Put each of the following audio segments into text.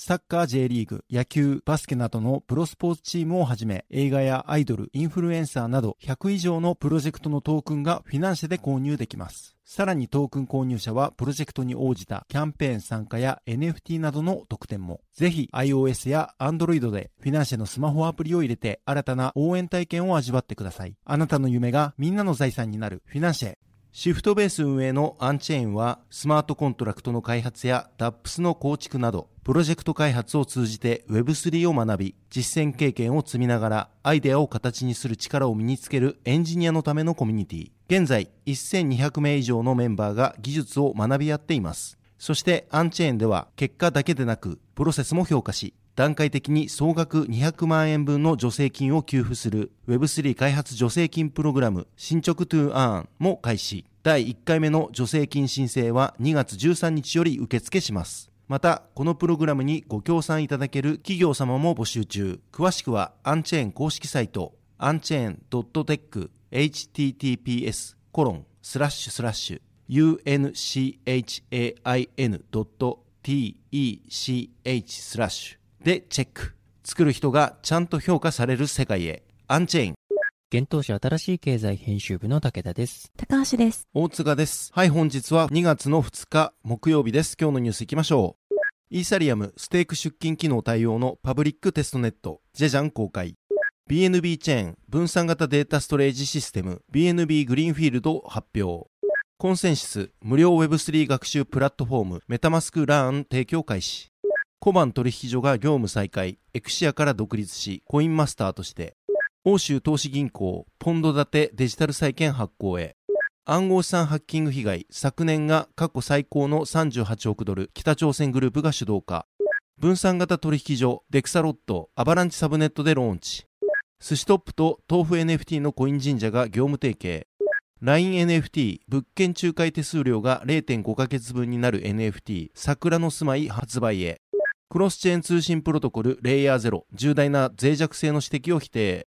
サッカー J リーグ、野球、バスケなどのプロスポーツチームをはじめ、映画やアイドル、インフルエンサーなど100以上のプロジェクトのトークンがフィナンシェで購入できます。さらにトークン購入者はプロジェクトに応じたキャンペーン参加や NFT などの特典も。ぜひ iOS や Android でフィナンシェのスマホアプリを入れて新たな応援体験を味わってください。あなたの夢がみんなの財産になるフィナンシェ。シフトベース運営のアンチェーンはスマートコントラクトの開発や DApps の構築などプロジェクト開発を通じて Web3 を学び実践経験を積みながらアイデアを形にする力を身につけるエンジニアのためのコミュニティ。現在1200名以上のメンバーが技術を学び合っています。そしてアンチェーンでは結果だけでなくプロセスも評価し段階的に総額200万円分の助成金を給付する Web3 開発助成金プログラム進捗 to earn も開始。第1回目の助成金申請は2月13日より受付します。またこのプログラムにご協賛いただける企業様も募集中。詳しくはアンチェーン公式サイトアンチェーン .tech https コロンスラッシュスラッシュ unchain.tech スラッシュでチェック。作る人がちゃんと評価される世界へ。アンチェーン現当社新しい経済編集部の武田です。高橋です。大塚です。はい、本日は2月の2日木曜日です。今日のニュースいきましょう。イーサリアムステーク出金機能対応のパブリックテストネット、ジェジャン公開。BNB チェーン分散型データストレージシステム BNB グリーンフィールド発表。コンセンシス無料 Web3 学習プラットフォームメタマスクラーン提供開始。小判取引所が業務再開、エクシアから独立し、コインマスターとして、欧州投資銀行、ポンド建てデジタル債券発行へ。暗号資産ハッキング被害、昨年が過去最高の38億ドル、北朝鮮グループが主導化。分散型取引所、デクサロット、アバランチサブネットでローンチ。寿司トップと豆腐 NFT のコイン神社が業務提携。LINENFT 物件仲介手数料が0.5ヶ月分になる NFT 桜の住まい発売へクロスチェーン通信プロトコルレイヤー0重大な脆弱性の指摘を否定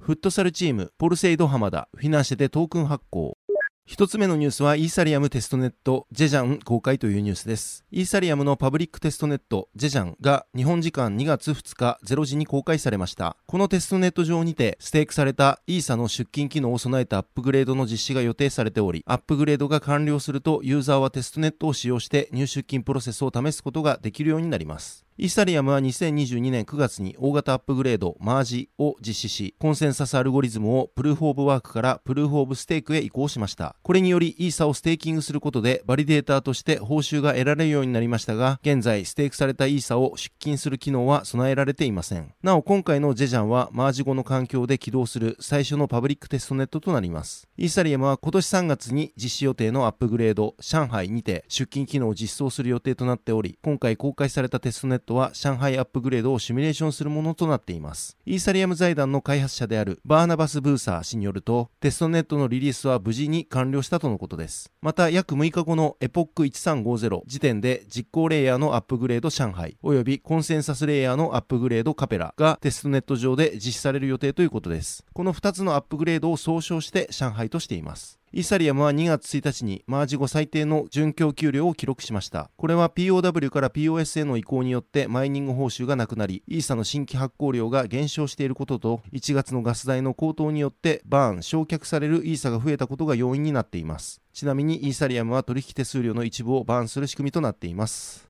フットサルチームポルセイド浜田フィナンシェでトークン発行一つ目のニュースはイーサリアムテストネットジェジャン公開というニュースです。イーサリアムのパブリックテストネットジェジャンが日本時間2月2日0時に公開されました。このテストネット上にてステークされたイーサの出金機能を備えたアップグレードの実施が予定されており、アップグレードが完了するとユーザーはテストネットを使用して入出金プロセスを試すことができるようになります。イーサリアムは2022年9月に大型アップグレード、マージを実施し、コンセンサスアルゴリズムをプルーフオブワークからプルーフオブステークへ移行しました。これによりイーサをステーキングすることで、バリデーターとして報酬が得られるようになりましたが、現在ステークされたイーサを出金する機能は備えられていません。なお、今回のジェジャンはマージ後の環境で起動する最初のパブリックテストネットとなります。イーサリアムは今年3月に実施予定のアップグレード、上海にて出金機能を実装する予定となっており、今回公開されたテストネットは上海アップグレードをシミュレーションするものとなっています。イーサリアム財団の開発者であるバーナバス・ブーサー氏によると、テストネットのリリースは無事に完了したとのことです。また、約6日後のエポック1350時点で実行レイヤーのアップグレード上海、およびコンセンサスレイヤーのアップグレードカペラがテストネット上で実施される予定ということです。この2つのアップグレードを総称して上海としています。イーサリアムは2月1日にマージ後最低の準供給量を記録しました。これは POW から POS への移行によってマイニング報酬がなくなり、イーサの新規発行量が減少していることと、1月のガス代の高騰によってバーン、焼却されるイーサが増えたことが要因になっています。ちなみにイーサリアムは取引手数料の一部をバーンする仕組みとなっています。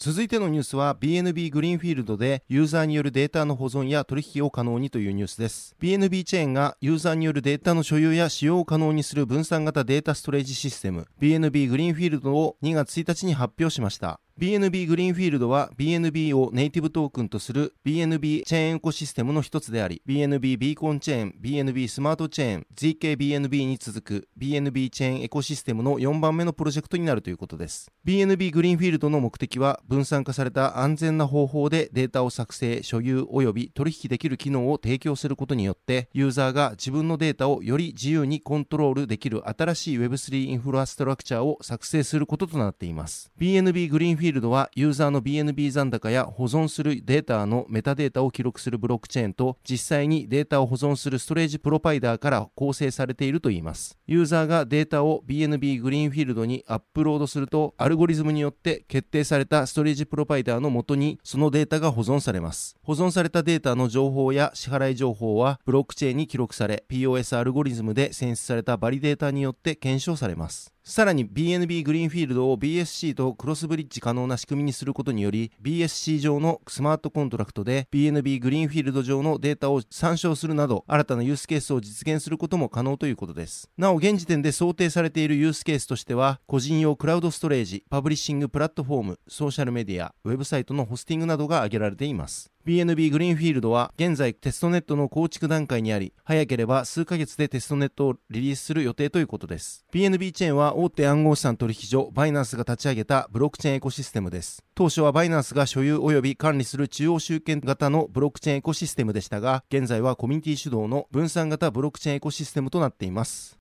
続いてのニュースは BNB グリーンフィールドでユーザーによるデータの保存や取引を可能にというニュースです。BNB チェーンがユーザーによるデータの所有や使用を可能にする分散型データストレージシステム BNB グリーンフィールドを2月1日に発表しました。BNB グリーンフィールドは BNB をネイティブトークンとする BNB チェーンエコシステムの一つであり BNB ビーコンチェーン BNB スマートチェーン ZKBNB に続く BNB チェーンエコシステムの4番目のプロジェクトになるということです。BNB グリーンフィールドの目的は分散化された安全な方法でデータを作成所有及び取引できる機能を提供することによってユーザーが自分のデータをより自由にコントロールできる新しい Web3 インフラストラクチャーを作成することとなっています。BNB グリーンフィールドィールドはユーザーの BNB 残高や保存するデータのメタデータを記録するブロックチェーンと実際にデータを保存するストレージプロバイダーから構成されているといいます。ユーザーがデータを BNB グリーンフィールドにアップロードするとアルゴリズムによって決定されたストレージプロバイダーの元にそのデータが保存されます。保存されたデータの情報や支払い情報はブロックチェーンに記録され POS アルゴリズムで選出されたバリデータによって検証されます。さらに BNB グリーンフィールドを BSC とクロスブリッジ可能な仕組みにすることにより BSC 上のスマートコントラクトで BNB グリーンフィールド上のデータを参照するなど新たなユースケースを実現することも可能ということです。なお現時点で想定されているユースケースとしては個人用クラウドストレージパブリッシングプラットフォームソーシャルメディアウェブサイトのホスティングなどが挙げられています。BNB グリーンフィールドは現在テストネットの構築段階にあり、早ければ数ヶ月でテストネットをリリースする予定ということです。BNB チェーンは大手暗号資産取引所バイナンスが立ち上げたブロックチェーンエコシステムです。当初はバイナンスが所有及び管理する中央集権型のブロックチェーンエコシステムでしたが、現在はコミュニティ主導の分散型ブロックチェーンエコシステムとなっています。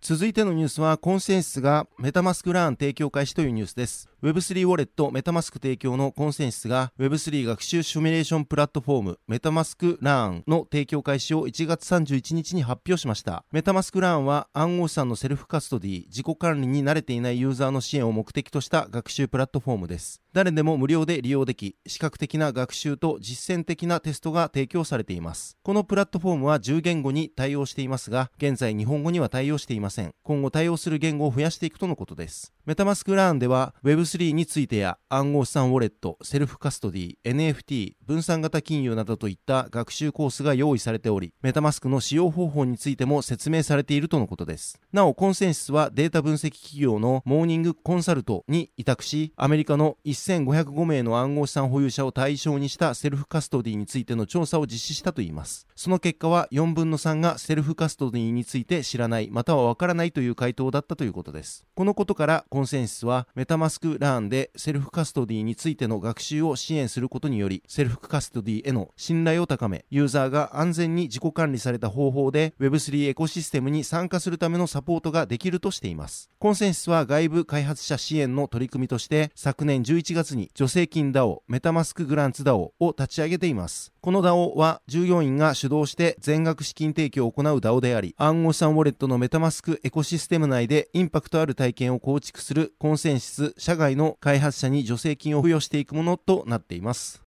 続いてのニュースはコンセンシスがメタマスクラーン提供開始というニュースです。Web3 ウォレットメタマスク提供のコンセンシスが Web3 学習シミュレーションプラットフォームメタマスクラーンの提供開始を1月31日に発表しました。メタマスクラーンは暗号資産のセルフカストディ自己管理に慣れていないユーザーの支援を目的とした学習プラットフォームです。誰でも無料で利用でき視覚的な学習と実践的なテストが提供されています。このプラットフォームは10言語に対応していますが現在日本語には対応していません。ません今後対応する言語を増やしていくとのことですメタマスクラーンでは Web3 についてや暗号資産ウォレット、セルフカストディ、NFT、分散型金融などといった学習コースが用意されており、メタマスクの使用方法についても説明されているとのことです。なお、コンセンシスはデータ分析企業のモーニングコンサルトに委託し、アメリカの1505名の暗号資産保有者を対象にしたセルフカストディについての調査を実施したといいます。その結果は4分の3がセルフカストディについて知らない、またはわからないという回答だったということです。このことからコンセンシスはメタマスクラーンでセルフカストディについての学習を支援することによりセルフカストディへの信頼を高めユーザーが安全に自己管理された方法で Web3 エコシステムに参加するためのサポートができるとしていますコンセンシスは外部開発者支援の取り組みとして昨年11月に助成金 DAO メタマスクグランツ DAO を立ち上げていますこの DAO は従業員が主導して全額資金提供を行う DAO であり暗号資産ウォレットのメタマスクエコシステム内でインパクトある体験を構築するコンセンシス社外の開発者に助成金を付与していくものとなっています。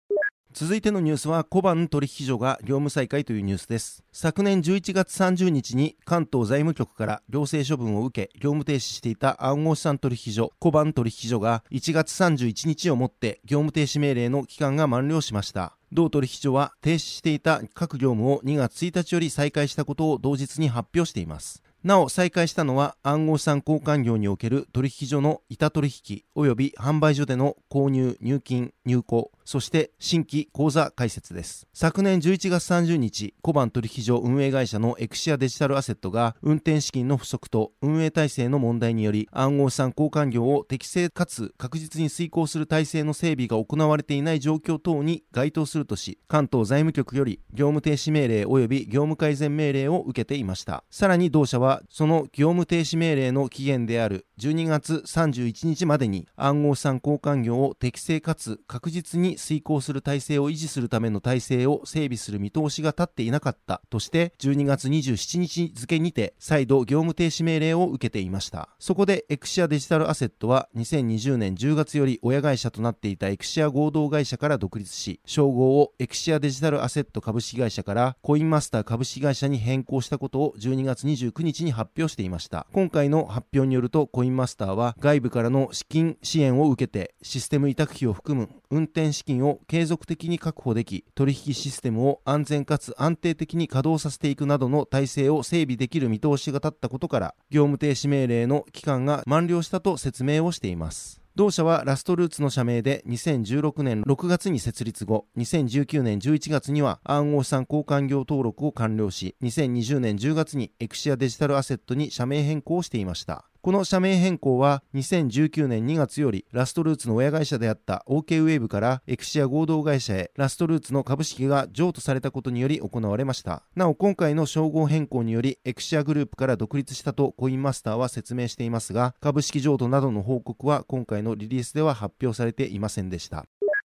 続いてのニュースは小判取引所が業務再開というニュースです。昨年11月30日に関東財務局から行政処分を受け業務停止していた暗号資産取引所小判取引所が1月31日をもって業務停止命令の期間が満了しました。同取引所は停止していた各業務を2月1日より再開したことを同日に発表しています。なお再開したのは暗号資産交換業における取引所の板取引及び販売所での購入入金入庫そして新規口座開設です。昨年11月30日、小判取引所運営会社のエクシアデジタルアセットが運転資金の不足と運営体制の問題により暗号資産交換業を適正かつ確実に遂行する体制の整備が行われていない状況等に該当するとし、関東財務局より業務停止命令及び業務改善命令を受けていました。さらに同社はその業務停止命令の期限である12月31日までに暗号資産交換業を適正かつ確実に遂行する体制を維持するための体制を整備する見通しが立っていなかったとして12月27日付にて再度業務停止命令を受けていました。そこでエクシアデジタルアセットは2020年10月より親会社となっていたエクシア合同会社から独立し称号をエクシアデジタルアセット株式会社からコインマスター株式会社に変更したことを12月29日に発表していました。今回の発表によるとコイインマスターは外部からの資金支援を受けてシステム委託費を含む運転資金を継続的に確保でき取引システムを安全かつ安定的に稼働させていくなどの体制を整備できる見通しが立ったことから業務停止命令の期間が満了したと説明をしています同社はラストルーツの社名で2016年6月に設立後、2019年11月には暗号資産交換業登録を完了し、2020年10月にエクシアデジタルアセットに社名変更していました。この社名変更は2019年2月よりラストルーツの親会社であった OK ウェーブからエクシア合同会社へラストルーツの株式が譲渡されたことにより行われました。なお今回の称号変更によりエクシアグループから独立したとコインマスターは説明していますが株式譲渡などの報告は今回のリリースでは発表されていませんでした。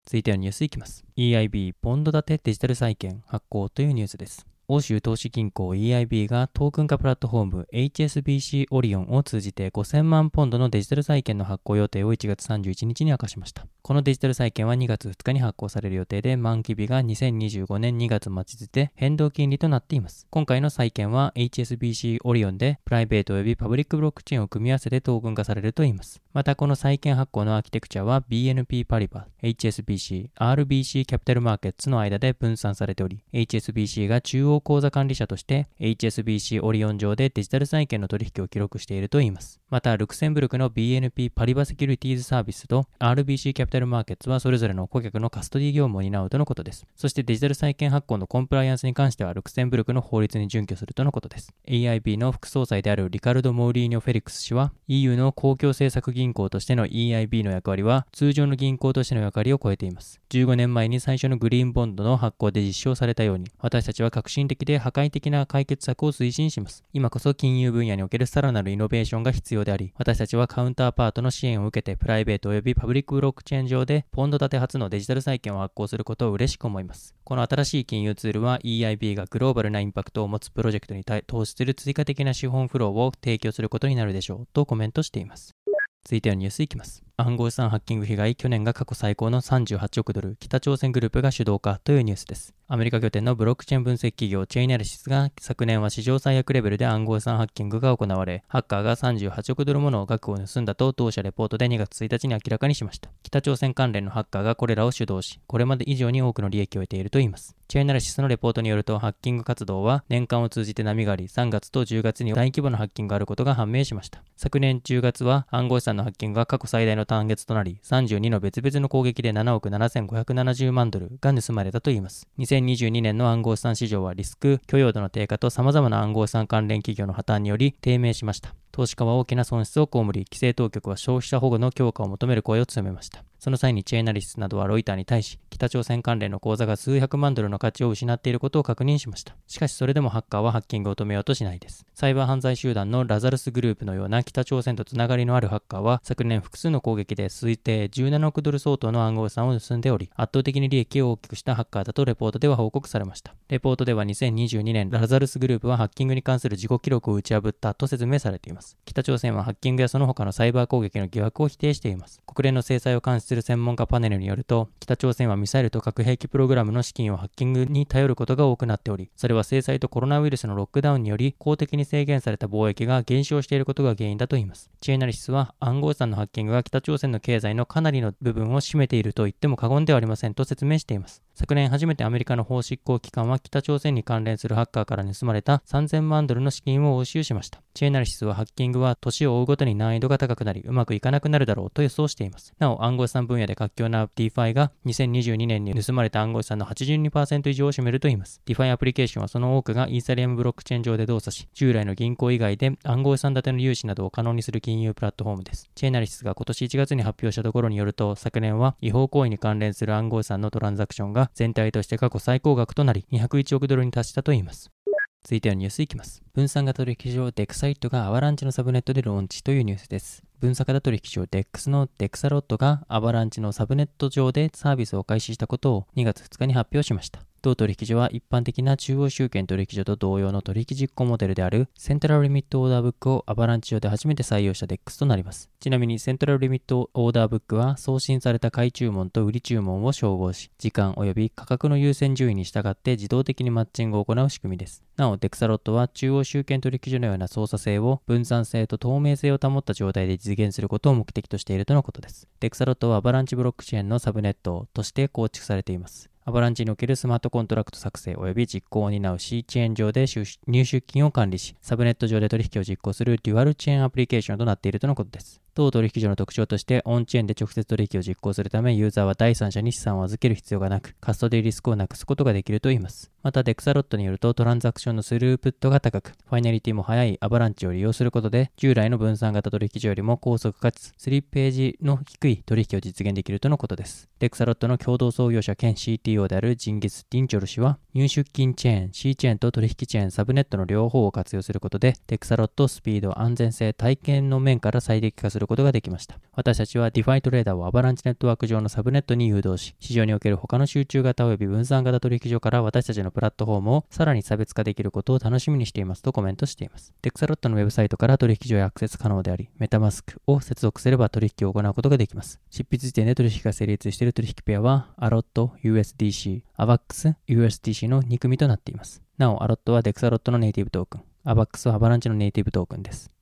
続いてはニュースいきます。EIB ポンド建てデジタル債券発行というニュースです。欧州投資銀行 EIB がトークン化プラットフォーム HSBC オリオンを通じて5000万ポンドのデジタル債券の発行予定を1月31日に明かしました。このデジタル債券は2月2日に発行される予定で、満期日が2025年2月末で変動金利となっています。今回の債券は HSBC オリオンでプライベート及びパブリックブロックチェーンを組み合わせてトークン化されるといいます。またこの債券発行のアーキテクチャは BNP パリバ、HSBC、RBC キャピタルマーケッツの間で分散されており、HSBC が中央口座管理者として HSBC オリオン上でデジタル債券の取引を記録しているといいます。また、ルクセンブルクの BNP パリバセキュリティーズサービスと RBC キャピタルマーケッツはそれぞれの顧客のカストディ業務を担うとのことです。そしてデジタル債券発行のコンプライアンスに関してはルクセンブルクの法律に準拠するとのことです。AIB の副総裁であるリカルド・モーリーニョ・フェリックス氏は EU の公共政策議員銀行としての EIB の役割は通常の銀行としての役割を超えています。15年前に最初のグリーンボンドの発行で実証されたように私たちは革新的で破壊的な解決策を推進します。今こそ金融分野におけるさらなるイノベーションが必要であり私たちはカウンターパートの支援を受けてプライベート及びパブリックブロックチェーン上でポンド建て初のデジタル債券を発行することを嬉しく思います。この新しい金融ツールは EIB がグローバルなインパクトを持つプロジェクトに投資する追加的な資本フローを提供することになるでしょうとコメントしています。続いてはニュースいきます。暗号資産ハッキング被害、去年が過去最高の38億ドル、北朝鮮グループが主導かというニュースです。アメリカ拠点のブロックチェーン分析企業チェイナリシスが昨年は史上最悪レベルで暗号資産ハッキングが行われ、ハッカーが38億ドルもの額を盗んだと同社レポートで2月1日に明らかにしました。北朝鮮関連のハッカーがこれらを主導し、これまで以上に多くの利益を得ているといいます。チェイナリシスのレポートによると、ハッキング活動は年間を通じて波があり、3月と10月に大規模なハッキングがあることが判明しました。昨年10月は暗号資産のハッキングが過去最大の単月となり、32の別々の攻撃で7億7570万ドルが盗まれたといいます。2022年の暗号資産市場はリスク、許容度の低下と様々な暗号資産関連企業の破綻により低迷しました。投資家は大きな損失を被り、規制当局は消費者保護の強化を求める声を強めました。その際にチェーナリスなどはロイターに対し、北朝鮮関連の口座が数百万ドルの価値を失っていることを確認しました。しかしそれでもハッカーはハッキングを止めようとしないです。サイバー犯罪集団のラザルスグループのような北朝鮮とつながりのあるハッカーは、昨年複数の攻撃で推定17億ドル相当の暗号資産を盗んでおり、圧倒的に利益を大きくしたハッカーだとレポートでは報告されました。レポートでは2022年、ラザルスグループはハッキングに関する自己記録を打ち破ったと説明されています。北朝鮮はハッキングやその他のサイバー攻撃の疑惑を否定しています。国連の制裁を監視する専門家パネルによると、北朝鮮はミサイルと核兵器プログラムの資金をハッキングに頼ることが多くなっており、それは制裁とコロナウイルスのロックダウンにより公的に制限された貿易が減少していることが原因だといいます。チェーナリシスは暗号資産のハッキングが北朝鮮の経済のかなりの部分を占めていると言っても過言ではありませんと説明しています。昨年初めてアメリカの法執行機関は北朝鮮に関連するハッカーから盗まれた3000万ドルの資金を押収しました。チェーナリシスはハッキングは年を追うごとに難易度が高くなり、うまくいかなくなるだろうと予想しています。なお、暗号資産分野で活況な DeFi が2022年に盗まれた暗号資産の82%以上を占めるといいます。DeFi アプリケーションはその多くがイーサリアムブロックチェーン上で動作し、従来の銀行以外で暗号資産建ての融資などを可能にする金融プラットフォームです。チェーナリシスが今年1月に発表したところによると、昨年は違法行為に関連する暗号資産のトランザクションが全体として過去最高額となり、201億ドルに達したといいます。続いてはニュースいきます。分散型取引所デクサロットがアバランチのサブネットでローンチというニュースです。分散型取引所 DEX のデクサロットがアバランチのサブネット上でサービスを開始したことを2月2日に発表しました。同取引所は一般的な中央集権取引所と同様の取引実行モデルであるセントラルリミットオーダーブックをアバランチ上で初めて採用した DEX となります。ちなみにセントラルリミットオーダーブックは送信された買い注文と売り注文を照合し、時間及び価格の優先順位に従って自動的にマッチングを行う仕組みです。なお、 Dexalot は中央集権取引所のような操作性を分散性と透明性を保った状態で実現することを目的としているとのことです。 Dexalot は Avalanche ブロックチェーンのサブネットとして構築されています。 Avalanche におけるスマートコントラクト作成及び実行を担う C チェーン上で入出金を管理し、サブネット上で取引を実行するデュアルチェーンアプリケーションとなっているとのことです。当取引所の特徴として、オンチェーンで直接取引を実行するため、ユーザーは第三者に資産を預ける必要がなく、カストディリスクをなくすことができるといいます。また、 Dexalot によると、トランザクションのスループットが高く、ファイナリティも速い Avalanche を利用することで、従来の分散型取引所よりも高速かつ、スリップページの低い取引を実現できるとのことです。デクサロットの共同創業者兼 CT であるジンギス・ディンチョル氏は、入出金チェーン、C チェーンと取引チェーン、サブネットの両方を活用することで、テクサロット、スピード、安全性、体験の面から最適化することができました。私たちは DeFi トレーダーをアバランチネットワーク上のサブネットに誘導し、市場における他の集中型及び分散型取引所から私たちのプラットフォームをさらに差別化できることを楽しみにしていますとコメントしています。デクサロットのウェブサイトから取引所へアクセス可能であり、メタマスクを接続すれば取引を行うことができます。執筆時点で取引が成立している取引ペアは、アロット USDC、AVAX USDC の2組となっています。なお、アロットはデクサロットのネイティブトークン、AVAX はアバランチのネイティブトークンです。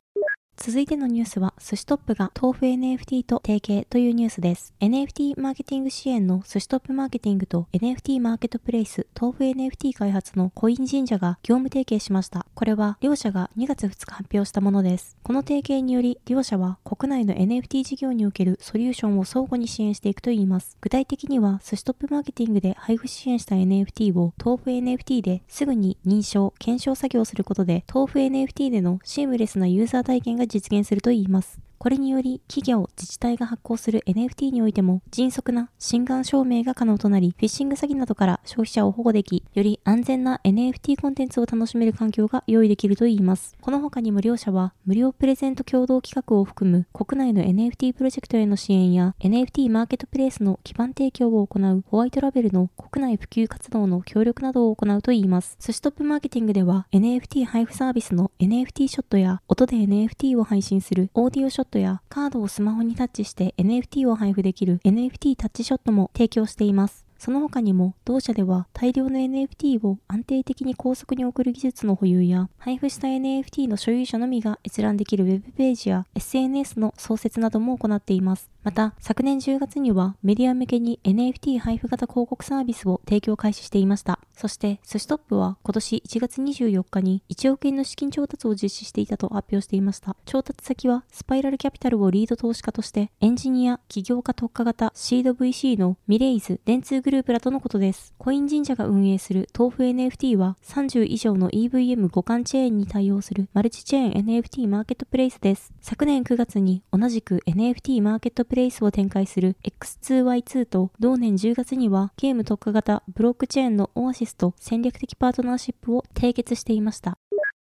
続いてのニュースは、寿司トップが豆腐 NFT と提携というニュースです。NFT マーケティング支援の寿司トップマーケティングと NFT マーケットプレイス豆腐 NFT 開発のコイン神社が業務提携しました。これは両社が2月2日発表したものです。この提携により、両社は国内の NFT 事業におけるソリューションを相互に支援していくといいます。具体的には、寿司トップマーケティングで配布支援した NFT を豆腐 NFT ですぐに認証、検証作業することで、豆腐 NFT でのシームレスなユーザー体験が実現するといいます。これにより、企業、自治体が発行する NFT においても、迅速な心眼証明が可能となり、フィッシング詐欺などから消費者を保護でき、より安全な NFT コンテンツを楽しめる環境が用意できるといいます。この他にも両社は、無料プレゼント共同企画を含む国内の NFT プロジェクトへの支援や、NFT マーケットプレイスの基盤提供を行うホワイトラベルの国内普及活動の協力などを行うといいます。寿司トップマーケティングでは、NFT 配布サービスの NFT ショットや、音で NFT を配信するオーディオショットトやカードをスマホにタッチして NFT を配布できる NFT タッチショットも提供しています。その他にも、同社では大量の NFT を安定的に高速に送る技術の保有や、配布した NFT の所有者のみが閲覧できる Web ページや SNS の創設なども行っています。また、昨年10月にはメディア向けに NFT 配布型広告サービスを提供開始していました。そして、寿司トップは今年1月24日に1億円の資金調達を実施していたと発表していました。調達先はスパイラルキャピタルをリード投資家として、エンジニア、起業家特化型シード VC のミレイズ、電通グループらとのことです。コイン神社が運営する豆腐 NFT は30以上の EVM 互換チェーンに対応するマルチチェーン NFT マーケットプレイスです。昨年9月に同じく NFT マーケットプレイスを展開する X2Y2 と同年10月にはゲーム特化型ブロックチェーンのオアシスと戦略的パートナーシップを締結していました。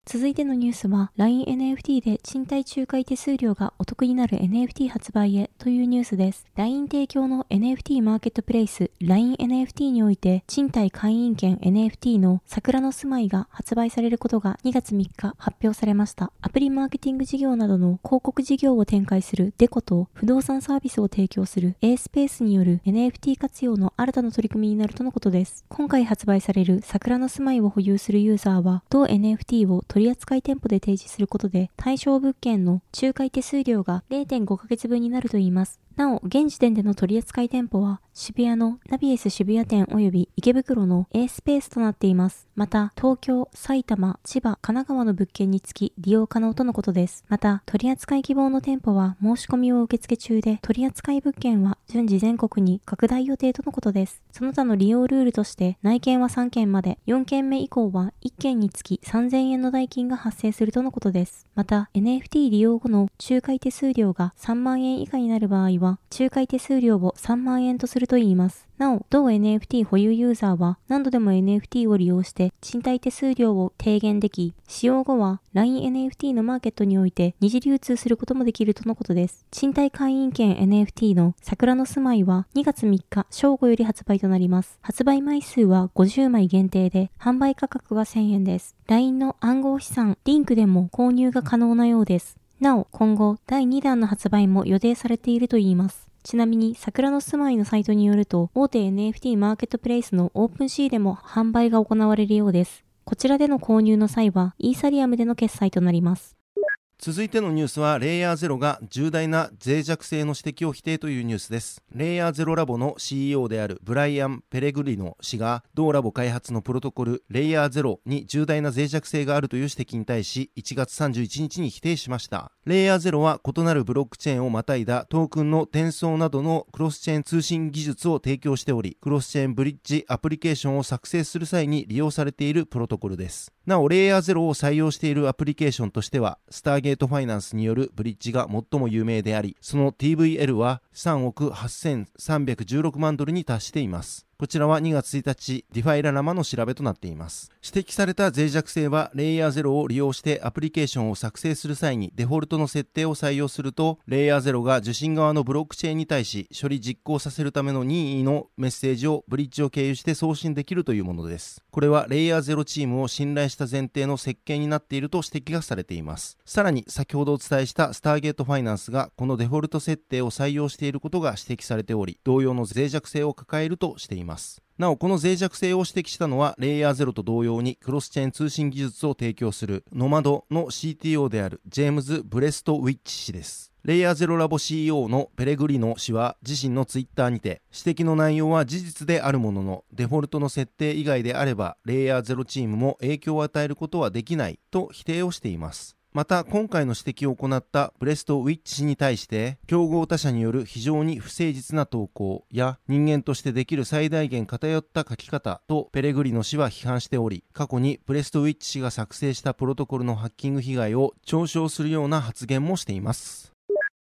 続いてのニュースは LINENFT で賃貸仲介手数料がお得になる NFT 発売へというニュースです。LINE 提供の NFT マーケットプレイス LINENFT において賃貸会員権 NFT の桜の住まいが発売されることが2月3日発表されました。アプリマーケティング事業などの広告事業を展開するデコと不動産サービスを提供する A スペースによる NFT 活用の新たな取り組みになるとのことです。今回発売される桜の住まいを保有するユーザーは同 NFT を取取扱店舗で提示することで対象物件の仲介手数料が0.5ヶ月分になるといいます。なお、現時点での取扱店舗は、渋谷のナビエス渋谷店及び池袋の A スペースとなっています。また、東京、埼玉、千葉、神奈川の物件につき利用可能とのことです。また、取扱い希望の店舗は申し込みを受付中で、取扱い物件は順次全国に拡大予定とのことです。その他の利用ルールとして、内見は3件まで、4件目以降は1件につき3000円の代金が発生するとのことです。また、NFT 利用後の仲介手数料が3万円以下になる場合は、は仲介手数料を3万円とするといいます。なお、同 NFT 保有ユーザーは何度でも NFT を利用して賃貸手数料を低減でき、使用後は LINENFT のマーケットにおいて二次流通することもできるとのことです。賃貸会員権 NFT の桜の住まいは2月3日正午より発売となります。発売枚数は50枚限定で、販売価格は1000円です。LINE の暗号資産、リンクでも購入が可能なようです。なお、今後、第2弾の発売も予定されているといいます。ちなみに、桜の住まいのサイトによると、大手 NFT マーケットプレイスのオープンシーでも販売が行われるようです。こちらでの購入の際は、イーサリアムでの決済となります。続いてのニュースは LayerZero が重大な脆弱性の指摘を否定というニュースです。 LayerZero ラボの CEO であるブライアン・ペレグリノ氏が同ラボ開発のプロトコル LayerZero に重大な脆弱性があるという指摘に対し1月31日に否定しました。 LayerZero は異なるブロックチェーンをまたいだトークンの転送などのクロスチェーン通信技術を提供しておりクロスチェーンブリッジアプリケーションを作成する際に利用されているプロトコルです。なお LayerZero を採用しているアプリケーションとしては Stargate Finance によるブリッジが最も有名であり、その TVL は3億8316万ドルに達しています。こちらは2月1日、ディファイラ生の調べとなっています。指摘された脆弱性は、レイヤー0を利用してアプリケーションを作成する際にデフォルトの設定を採用すると、レイヤー0が受信側のブロックチェーンに対し、処理実行させるための任意のメッセージをブリッジを経由して送信できるというものです。これはレイヤー0チームを信頼した前提の設計になっていると指摘がされています。さらに、先ほどお伝えしたスターゲートファイナンスが、このデフォルト設定を採用していることが指摘されており、同様の脆弱性を抱えるとしています。なお、この脆弱性を指摘したのは、レイヤー0と同様にクロスチェーン通信技術を提供するノマドの CTO であるジェームズ・ブレストウィッチ氏です。レイヤーゼロラボ CEO のペレグリノ氏は自身のツイッターにて指摘の内容は事実であるもののデフォルトの設定以外であればレイヤーゼロチームも影響を与えることはできないと否定をしています。また今回の指摘を行ったブレスト・ウィッチ氏に対して競合他社による非常に不誠実な投稿や人間としてできる最大限偏った書き方とペレグリノ氏は批判しており過去にブレスト・ウィッチ氏が作成したプロトコルのハッキング被害を嘲笑するような発言もしています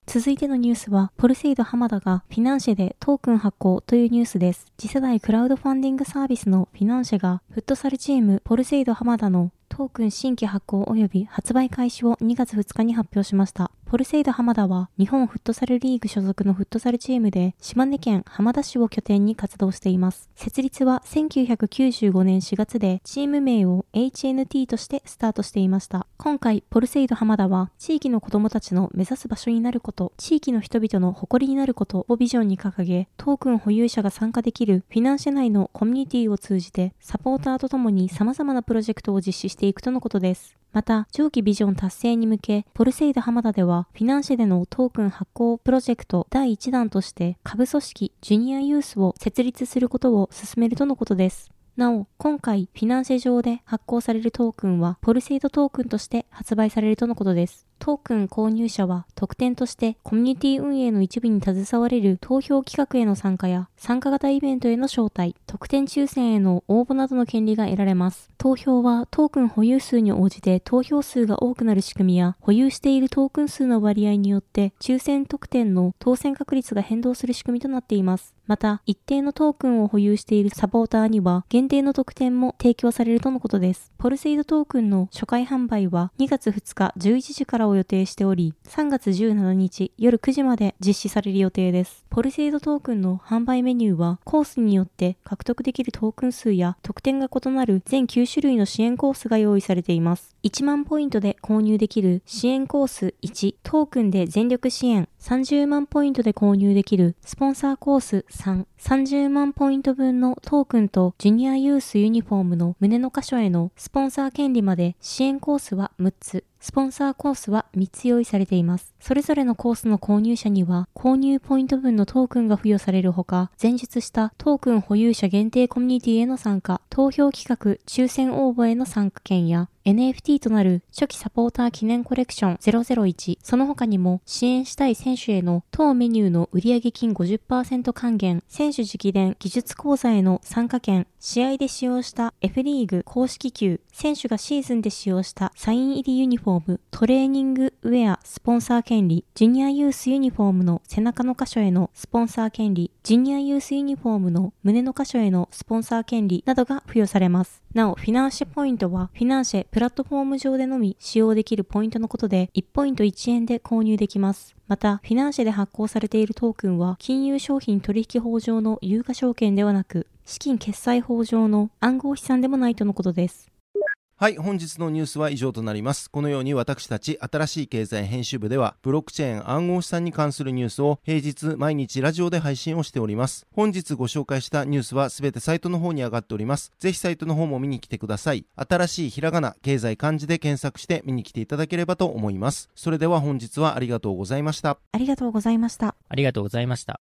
続いてのニュースは、ポルセイド浜田がフィナンシェでトークン発行というニュースです。次世代クラウドファンディングサービスのフィナンシェが、フットサルチームポルセイド浜田のトークン新規発行及び発売開始を2月2日に発表しました。ポルセイド浜田は日本フットサルリーグ所属のフットサルチームで島根県浜田市を拠点に活動しています。設立は1995年4月でチーム名を HNT としてスタートしていました。今回ポルセイド浜田は地域の子供たちの目指す場所になること、地域の人々の誇りになることをビジョンに掲げ、トークン保有者が参加できるフィナンシェ内のコミュニティを通じてサポーターとともに様々なプロジェクトを実施していくとのことです。また、長期ビジョン達成に向け、ポルセイド浜田では、フィナンシェでのトークン発行プロジェクト第1弾として、株組織ジュニアユースを設立することを進めるとのことです。なお、今回、フィナンシェ上で発行されるトークンは、ポルセイドトークンとして発売されるとのことです。トークン購入者は特典としてコミュニティ運営の一部に携われる投票企画への参加や参加型イベントへの招待、特典抽選への応募などの権利が得られます。投票はトークン保有数に応じて投票数が多くなる仕組みや保有しているトークン数の割合によって抽選特典の当選確率が変動する仕組みとなっています。また、一定のトークンを保有しているサポーターには限定の特典も提供されるとのことです。ポルセイドトークンの初回販売は2月2日11時からからを予定しており、3月17日夜9時まで実施される予定です。ポルセイドトークンの販売メニューは、コースによって獲得できるトークン数や特典が異なる全9種類の支援コースが用意されています。1万ポイントで購入できる支援コース1、トークンで全力支援、30万ポイントで購入できるスポンサーコース3、30万ポイント分のトークンとジュニアユースユニフォームの胸の箇所へのスポンサー権利まで支援コースは6つ、スポンサーコースは3つ用意されています。それぞれのコースの購入者には、購入ポイント分のトークンが付与されるほか、前述したトークン保有者限定コミュニティへの参加、投票企画、抽選応募への参加権や、NFT となる初期サポーター記念コレクション001、その他にも支援したい選手への当メニューの売上金50%還元、選手直伝技術講座への参加券、試合で使用した F リーグ公式球、選手がシーズンで使用したサイン入りユニフォーム、トレーニングウェアスポンサー権利、ジュニアユースユニフォームの背中の箇所へのスポンサー権利、ジュニアユースユニフォームの胸の箇所へのスポンサー権利などが付与されます。なお、フィナンシェポイントは、フィナンシェプラットフォーム上でのみ使用できるポイントのことで、1ポイント1円で購入できます。また、フィナンシェで発行されているトークンは、金融商品取引法上の有価証券ではなく、資金決済法上の暗号資産でもないとのことです。はい、本日のニュースは以上となります。このように私たち新しい経済編集部では、ブロックチェーン暗号資産に関するニュースを平日毎日ラジオで配信をしております。本日ご紹介したニュースはすべてサイトの方に上がっております。ぜひサイトの方も見に来てください。新しいひらがな、経済漢字で検索して見に来ていただければと思います。それでは本日はありがとうございました。ありがとうございました。ありがとうございました。